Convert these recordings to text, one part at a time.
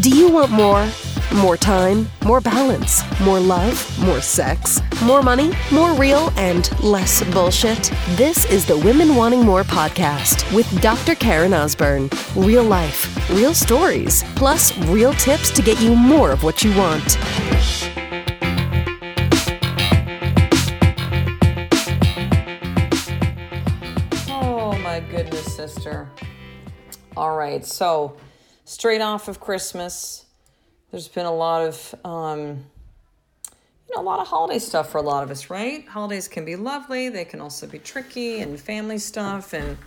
Do you want more? More time, more balance, more love, more sex, more money, more real, and less bullshit? This is the Women Wanting More podcast with Dr. Karen Osborne. Real life, real stories, plus real tips to get you more of what you want. Oh my goodness, sister. All right, so straight off of Christmas, there's been a lot of um, you know a lot of holiday stuff for a lot of us, right? Holidays can be lovely, they can also be tricky and family stuff. And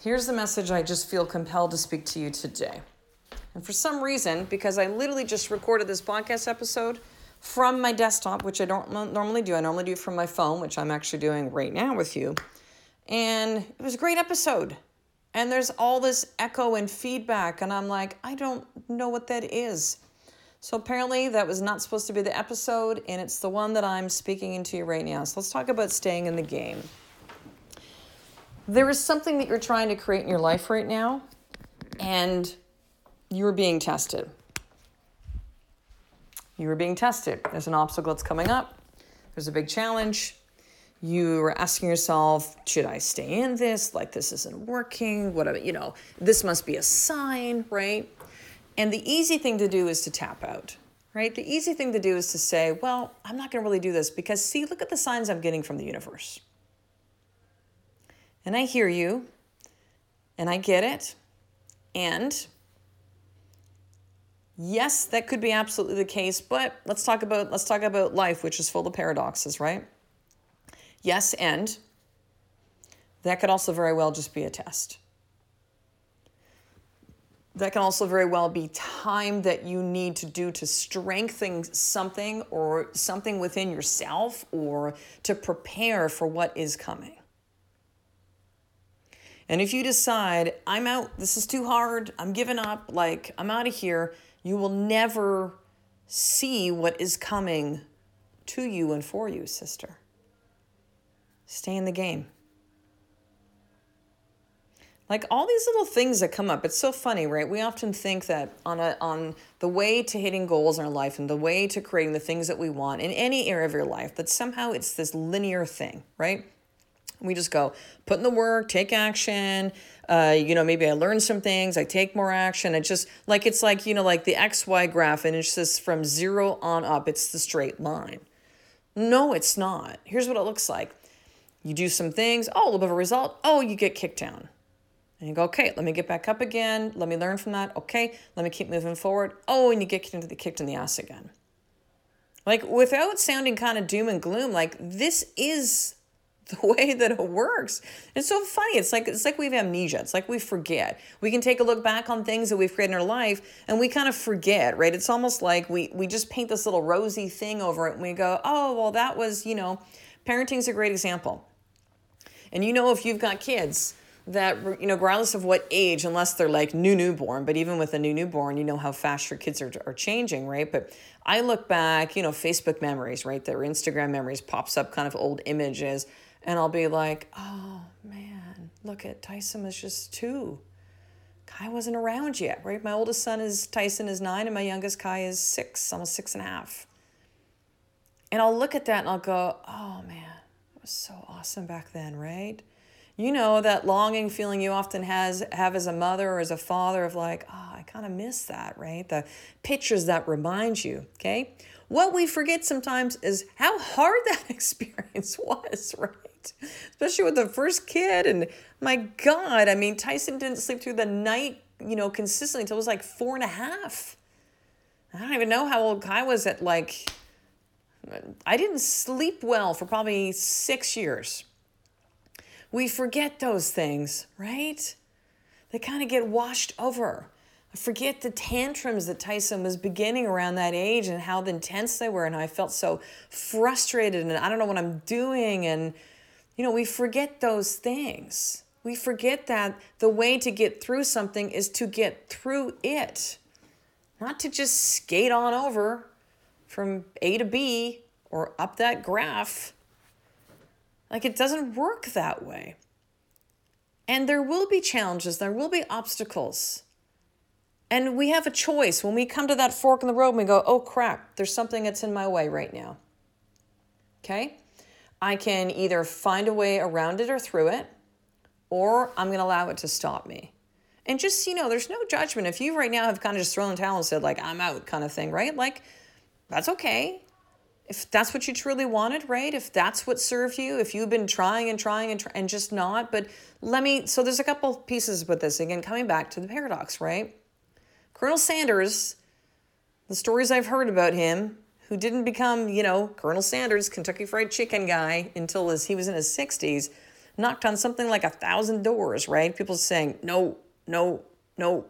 here's the message I just feel compelled to speak to you today. And for some reason, because I literally just recorded this podcast episode from my desktop, which I don't normally do, I normally do from my phone, which I'm actually doing right now with you. And it was a great episode. And there's all this echo and feedback, and I'm like, I don't know what that is. So apparently, that was not supposed to be the episode, and it's the one that I'm speaking into you right now. So let's talk about staying in the game. There is something that you're trying to create in your life right now, and you're being tested. You are being tested. There's an obstacle that's coming up, there's a big challenge you are asking yourself, should I stay in this? Like, this isn't working. Whatever, you know, this must be a sign, right? And the easy thing to do is to tap out, right? The easy thing to do is to say, well, I'm not going to really do this because, see, look at the signs I'm getting from the universe. And I hear you, and I get it. And yes, that could be absolutely the case, but let's talk about let's talk about life, which is full of paradoxes, right? Yes, and that could also very well just be a test. That can also very well be time that you need to do to strengthen something or something within yourself or to prepare for what is coming. And if you decide, I'm out, this is too hard, I'm giving up, like I'm out of here, you will never see what is coming to you and for you, sister. Stay in the game. Like all these little things that come up, it's so funny, right? We often think that on a on the way to hitting goals in our life and the way to creating the things that we want in any area of your life, that somehow it's this linear thing, right? We just go put in the work, take action. Uh, you know, maybe I learn some things, I take more action. It's just like it's like you know, like the X Y graph, and it's just from zero on up. It's the straight line. No, it's not. Here's what it looks like you do some things, oh, a little bit of a result, oh, you get kicked down. And you go, okay, let me get back up again. Let me learn from that. Okay, let me keep moving forward. Oh, and you get kicked, into the, kicked in the ass again. Like without sounding kind of doom and gloom, like this is the way that it works. It's so funny. It's like it's like we have amnesia. It's like we forget. We can take a look back on things that we've created in our life and we kind of forget, right? It's almost like we we just paint this little rosy thing over it and we go, "Oh, well that was, you know, parenting's a great example." And you know, if you've got kids that, you know, regardless of what age, unless they're like new newborn, but even with a new newborn, you know how fast your kids are, are changing, right? But I look back, you know, Facebook memories, right? Their Instagram memories pops up kind of old images. And I'll be like, oh man, look at Tyson was just two. Kai wasn't around yet, right? My oldest son is Tyson is nine, and my youngest Kai is six, almost six and a half. And I'll look at that and I'll go, oh man, was so awesome back then, right? You know that longing feeling you often has have as a mother or as a father of like, oh, I kind of miss that, right? The pictures that remind you, okay? What we forget sometimes is how hard that experience was, right? Especially with the first kid. And my God, I mean, Tyson didn't sleep through the night, you know, consistently until it was like four and a half. I don't even know how old Kai was at like I didn't sleep well for probably six years. We forget those things, right? They kind of get washed over. I forget the tantrums that Tyson was beginning around that age and how intense they were, and I felt so frustrated and I don't know what I'm doing. And, you know, we forget those things. We forget that the way to get through something is to get through it, not to just skate on over from A to B or up that graph. Like it doesn't work that way. And there will be challenges, there will be obstacles. And we have a choice. When we come to that fork in the road, and we go, oh crap, there's something that's in my way right now. Okay? I can either find a way around it or through it, or I'm going to allow it to stop me. And just, you know, there's no judgment. If you right now have kind of just thrown the towel and said, like, I'm out kind of thing, right? Like, that's okay. If that's what you truly wanted, right? If that's what served you, if you've been trying and trying and, try- and just not. But let me, so there's a couple pieces with this. Again, coming back to the paradox, right? Colonel Sanders, the stories I've heard about him, who didn't become, you know, Colonel Sanders, Kentucky Fried Chicken guy until his, he was in his 60s, knocked on something like a thousand doors, right? People saying, no, no, no.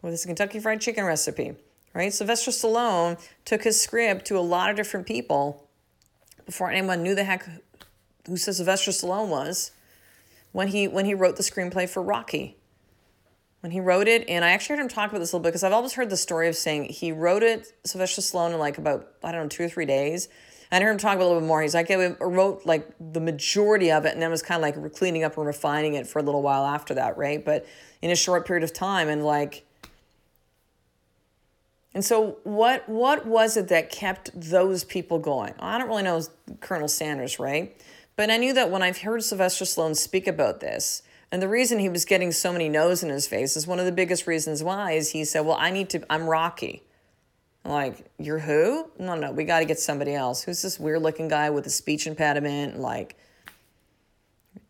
Well, this is a Kentucky Fried Chicken recipe, right? Sylvester Stallone took his script to a lot of different people before anyone knew the heck who Sylvester Stallone was when he when he wrote the screenplay for Rocky when he wrote it, and I actually heard him talk about this a little bit because I've always heard the story of saying he wrote it, Sylvester Stallone, in like about, I don't know, two or three days. And I heard him talk about a little bit more. He's like, I wrote like the majority of it and then was kind of like cleaning up and refining it for a little while after that, right? But in a short period of time, and like, and so what what was it that kept those people going? I don't really know Colonel Sanders, right? But I knew that when I've heard Sylvester Stallone speak about this, and the reason he was getting so many no's in his face is one of the biggest reasons why is he said, Well, I need to, I'm Rocky. Like, you're who? No, no, we got to get somebody else. Who's this weird looking guy with a speech impediment? Like,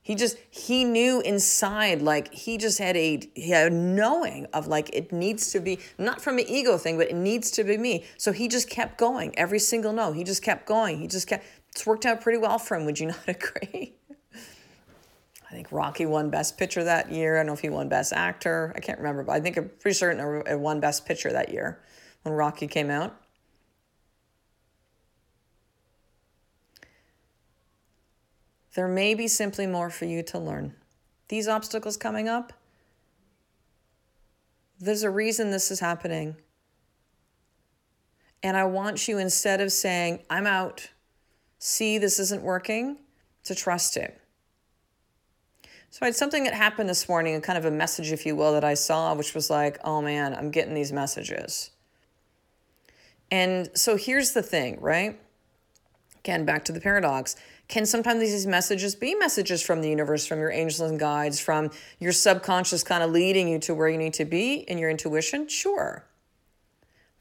he just, he knew inside, like, he just had a, he had a knowing of like, it needs to be, not from an ego thing, but it needs to be me. So he just kept going every single no. He just kept going. He just kept, it's worked out pretty well for him. Would you not agree? I think Rocky won Best Picture that year. I don't know if he won Best Actor. I can't remember, but I think I'm pretty certain it won Best Picture that year when Rocky came out. There may be simply more for you to learn. These obstacles coming up, there's a reason this is happening. And I want you, instead of saying, I'm out, see this isn't working, to trust it. So I had something that happened this morning, a kind of a message, if you will, that I saw, which was like, oh man, I'm getting these messages. And so here's the thing, right? Again, back to the paradox. Can sometimes these messages be messages from the universe, from your angels and guides, from your subconscious kind of leading you to where you need to be in your intuition? Sure.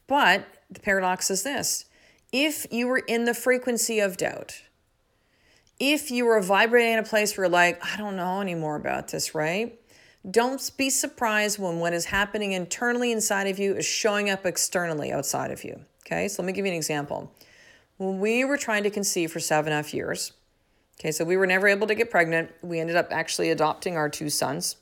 But the paradox is this if you were in the frequency of doubt, if you were vibrating in a place where you're like, I don't know anymore about this, right? Don't be surprised when what is happening internally inside of you is showing up externally outside of you. Okay, so let me give you an example. When we were trying to conceive for seven and a half years, okay, so we were never able to get pregnant. We ended up actually adopting our two sons.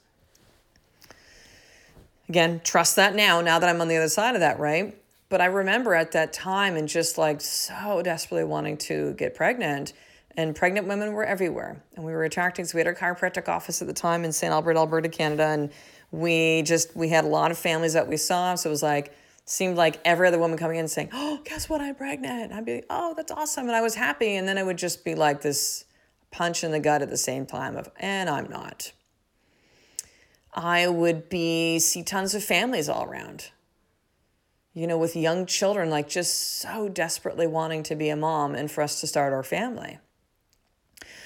Again, trust that now, now that I'm on the other side of that, right? But I remember at that time and just like so desperately wanting to get pregnant and pregnant women were everywhere. And we were attracting, so we had our chiropractic office at the time in St. Albert, Alberta, Canada. And we just, we had a lot of families that we saw. So it was like, seemed like every other woman coming in saying, Oh, guess what? I'm pregnant. And I'd be like, Oh, that's awesome. And I was happy. And then it would just be like this punch in the gut at the same time of, and I'm not. I would be see tons of families all around. You know, with young children, like just so desperately wanting to be a mom and for us to start our family.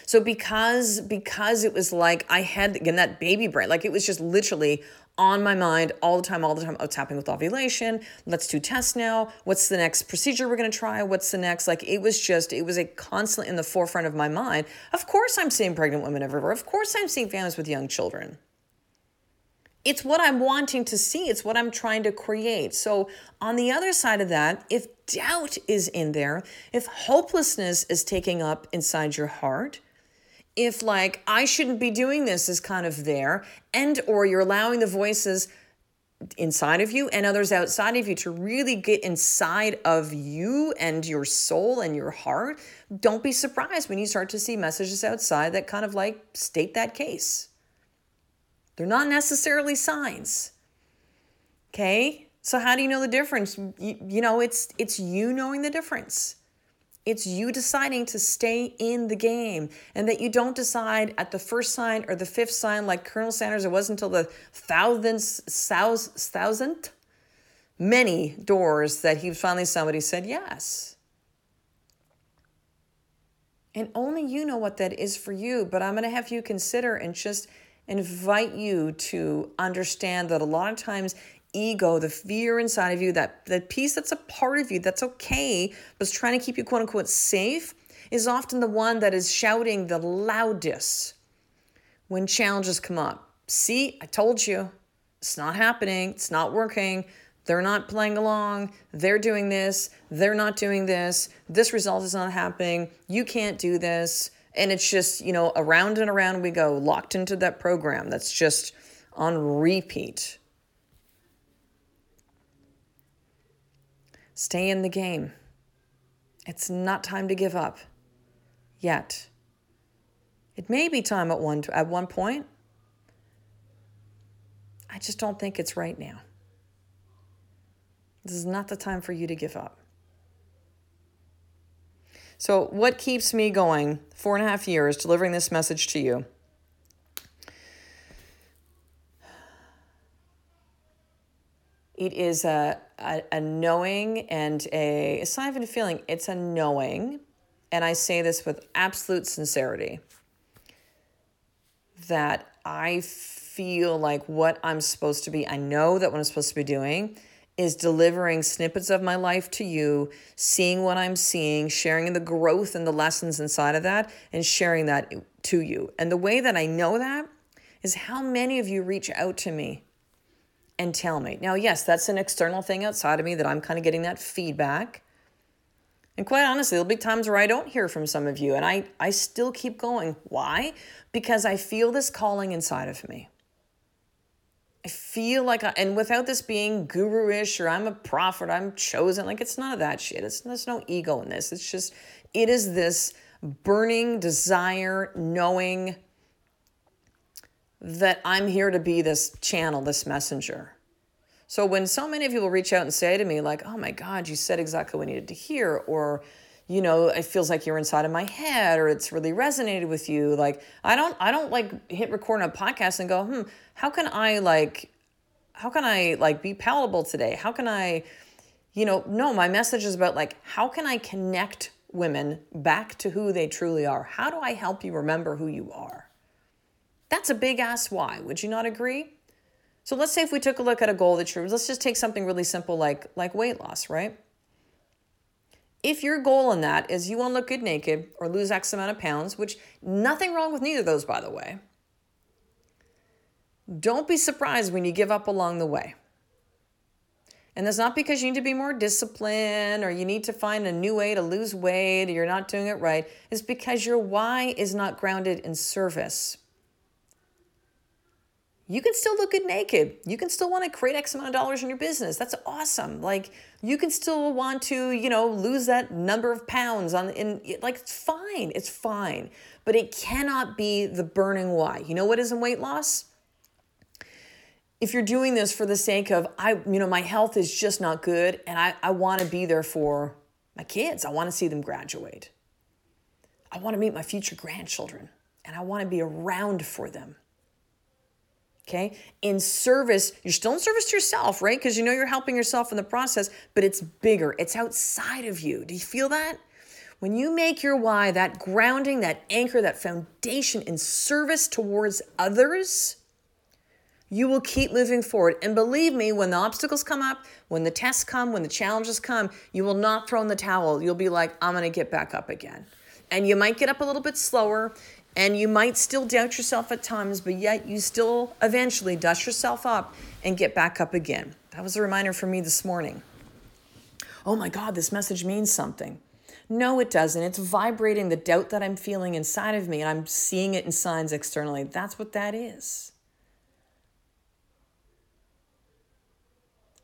So because because it was like I had again that baby brain, like it was just literally on my mind all the time, all the time. What's happening with ovulation? Let's do tests now. What's the next procedure we're gonna try? What's the next? Like it was just, it was a constant in the forefront of my mind. Of course, I'm seeing pregnant women everywhere. Of course, I'm seeing families with young children. It's what I'm wanting to see. It's what I'm trying to create. So, on the other side of that, if doubt is in there, if hopelessness is taking up inside your heart, if like I shouldn't be doing this is kind of there and or you're allowing the voices inside of you and others outside of you to really get inside of you and your soul and your heart, don't be surprised when you start to see messages outside that kind of like state that case. They're not necessarily signs. Okay? So how do you know the difference? You, you know, it's it's you knowing the difference. It's you deciding to stay in the game and that you don't decide at the first sign or the fifth sign, like Colonel Sanders, it wasn't until the thousandth, thousandth, many doors that he finally somebody said yes. And only you know what that is for you. But I'm going to have you consider and just invite you to understand that a lot of times ego, the fear inside of you, that, that piece that's a part of you that's okay, but trying to keep you quote unquote safe, is often the one that is shouting the loudest when challenges come up. See, I told you, it's not happening, it's not working. They're not playing along. They're doing this. They're not doing this. This result is not happening. You can't do this. And it's just, you know, around and around we go, locked into that program that's just on repeat. Stay in the game. It's not time to give up yet. It may be time at one at one point. I just don't think it's right now. This is not the time for you to give up. So, what keeps me going four and a half years delivering this message to you? Is a, a, a knowing and a, it's not even a feeling, it's a knowing. And I say this with absolute sincerity that I feel like what I'm supposed to be, I know that what I'm supposed to be doing is delivering snippets of my life to you, seeing what I'm seeing, sharing the growth and the lessons inside of that, and sharing that to you. And the way that I know that is how many of you reach out to me and tell me. Now, yes, that's an external thing outside of me that I'm kind of getting that feedback. And quite honestly, there'll be times where I don't hear from some of you, and I, I still keep going. Why? Because I feel this calling inside of me. I feel like, I, and without this being guru-ish or I'm a prophet, I'm chosen, like it's none of that shit. It's there's no ego in this. It's just it is this burning desire, knowing that I'm here to be this channel, this messenger. So when so many people reach out and say to me like, "Oh my God, you said exactly what I needed to hear," or you know it feels like you're inside of my head or it's really resonated with you like i don't i don't like hit record on a podcast and go hmm how can i like how can i like be palatable today? How can i you know no my message is about like how can i connect women back to who they truly are? How do i help you remember who you are that's a big ass why would you not agree so let's say if we took a look at a goal that you're let's just take something really simple like like weight loss right if your goal in that is you want to look good naked or lose X amount of pounds, which nothing wrong with neither of those, by the way, don't be surprised when you give up along the way. And that's not because you need to be more disciplined or you need to find a new way to lose weight or you're not doing it right. It's because your why is not grounded in service you can still look good naked. You can still want to create X amount of dollars in your business. That's awesome. Like you can still want to, you know, lose that number of pounds on in like it's fine. It's fine. But it cannot be the burning why. You know what is in weight loss? If you're doing this for the sake of I, you know, my health is just not good and I, I want to be there for my kids. I want to see them graduate. I want to meet my future grandchildren and I want to be around for them. Okay. In service, you're still in service to yourself, right? Because you know you're helping yourself in the process, but it's bigger, it's outside of you. Do you feel that? When you make your why that grounding, that anchor, that foundation in service towards others, you will keep moving forward. And believe me, when the obstacles come up, when the tests come, when the challenges come, you will not throw in the towel. You'll be like, I'm going to get back up again. And you might get up a little bit slower and you might still doubt yourself at times, but yet you still eventually dust yourself up and get back up again. That was a reminder for me this morning. Oh my God, this message means something. No, it doesn't. It's vibrating the doubt that I'm feeling inside of me, and I'm seeing it in signs externally. That's what that is.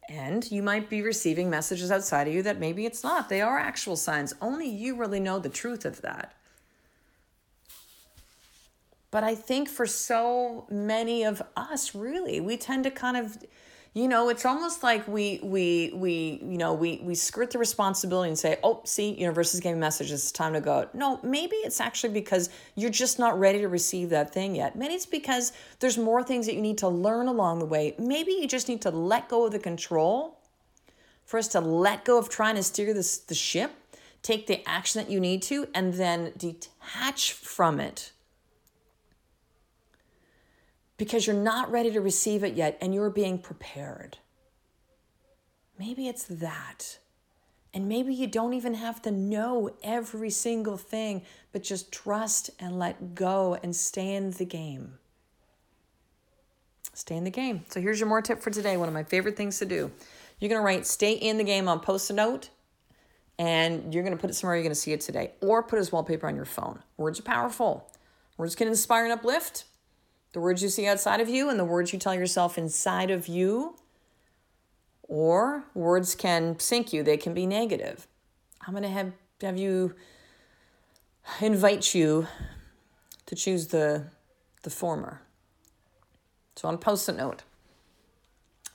And you might be receiving messages outside of you that maybe it's not. They are actual signs. Only you really know the truth of that. But I think for so many of us, really, we tend to kind of you know it's almost like we we we you know we we skirt the responsibility and say oh see universe is giving messages. It's time to go. No maybe it's actually because you're just not ready to receive that thing yet. Maybe it's because there's more things that you need to learn along the way. Maybe you just need to let go of the control. For us to let go of trying to steer this the ship take the action that you need to and then detach from it because you're not ready to receive it yet and you're being prepared. Maybe it's that. And maybe you don't even have to know every single thing, but just trust and let go and stay in the game. Stay in the game. So here's your more tip for today. One of my favorite things to do. You're going to write stay in the game on post a note and you're going to put it somewhere you're going to see it today or put it as wallpaper on your phone. Words are powerful. Words can inspire and uplift. The words you see outside of you and the words you tell yourself inside of you. Or words can sink you, they can be negative. I'm going to have, have you invite you to choose the, the former. So on post it note,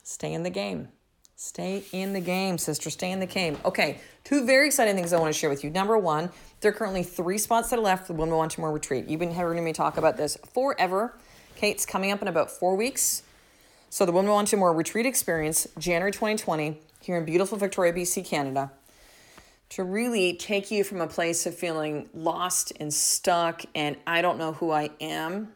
stay in the game. Stay in the game, sister. Stay in the game. Okay, two very exciting things I want to share with you. Number one, there are currently three spots that are left for the Women Want to More retreat. You've been hearing me talk about this forever. Okay, it's coming up in about four weeks. So the Women Want to More retreat experience, January 2020, here in beautiful Victoria, BC, Canada, to really take you from a place of feeling lost and stuck and I don't know who I am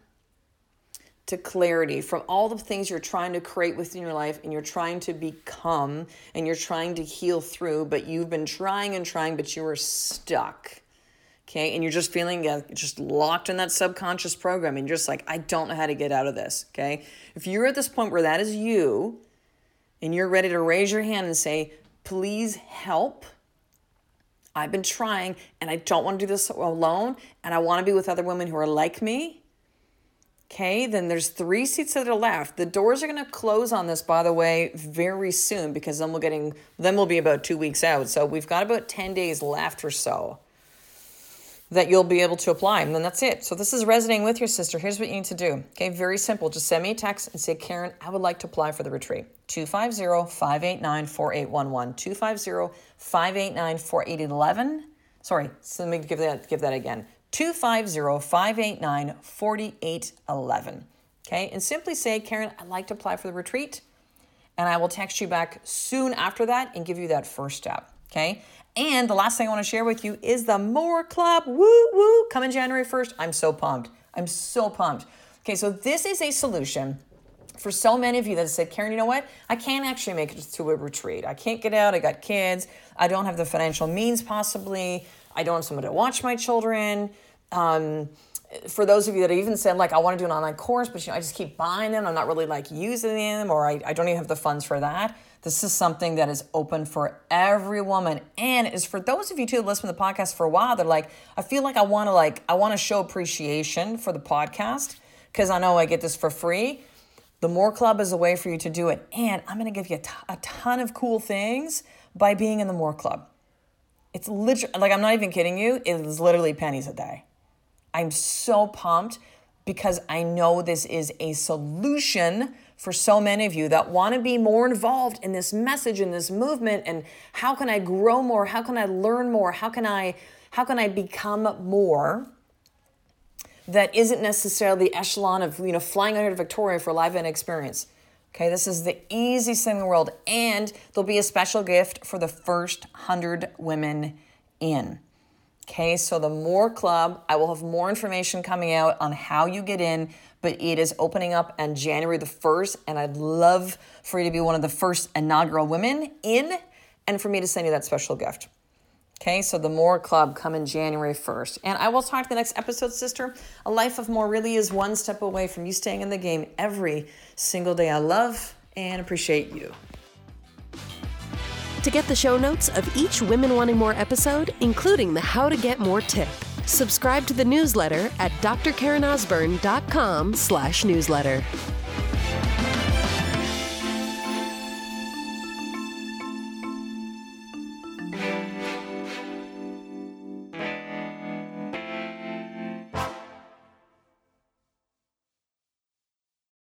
to clarity from all the things you're trying to create within your life and you're trying to become and you're trying to heal through, but you've been trying and trying, but you are stuck okay and you're just feeling uh, just locked in that subconscious program and you're just like i don't know how to get out of this okay? If you're at this point where that is you and you're ready to raise your hand and say please help. I've been trying and i don't want to do this alone and i want to be with other women who are like me okay then there's three seats that are left. The doors are going to close on this by the way very soon because then we're getting then we'll be about two weeks out. So we've got about 10 days left or so that you'll be able to apply. And then that's it. So this is resonating with your sister. Here's what you need to do. Okay, very simple. Just send me a text and say, Karen, I would like to apply for the retreat. 250-589-4811. 250-589-4811. Sorry, so let me give that give that again. 250-589-4811. Okay, and simply say, Karen, I'd like to apply for the retreat. And I will text you back soon after that and give you that first step. Okay. And the last thing I want to share with you is the More Club. Woo woo. Coming January 1st. I'm so pumped. I'm so pumped. Okay, so this is a solution for so many of you that said, Karen, you know what? I can't actually make it to a retreat. I can't get out. I got kids. I don't have the financial means, possibly. I don't have someone to watch my children. Um, for those of you that even said like I want to do an online course, but you know, I just keep buying them. I'm not really like using them, or I, I don't even have the funds for that. This is something that is open for every woman, and is for those of you too that listen to the podcast for a while. They're like, I feel like I want to like I want to show appreciation for the podcast because I know I get this for free. The More Club is a way for you to do it, and I'm to give you a, t- a ton of cool things by being in the More Club. It's literally like I'm not even kidding you. It is literally pennies a day. I'm so pumped because I know this is a solution for so many of you that want to be more involved in this message in this movement and how can I grow more? How can I learn more? How can I how can I become more? That isn't necessarily the echelon of you know flying under Victoria for a live event experience. Okay, this is the easiest thing in the world, and there'll be a special gift for the first hundred women in. Okay, so the More Club, I will have more information coming out on how you get in, but it is opening up on January the 1st, and I'd love for you to be one of the first inaugural women in and for me to send you that special gift. Okay, so the More Club coming January 1st. And I will talk to the next episode, sister. A life of more really is one step away from you staying in the game every single day. I love and appreciate you. To get the show notes of each Women Wanting More episode, including the How to Get More tip, subscribe to the newsletter at drkarenosborne.com slash newsletter.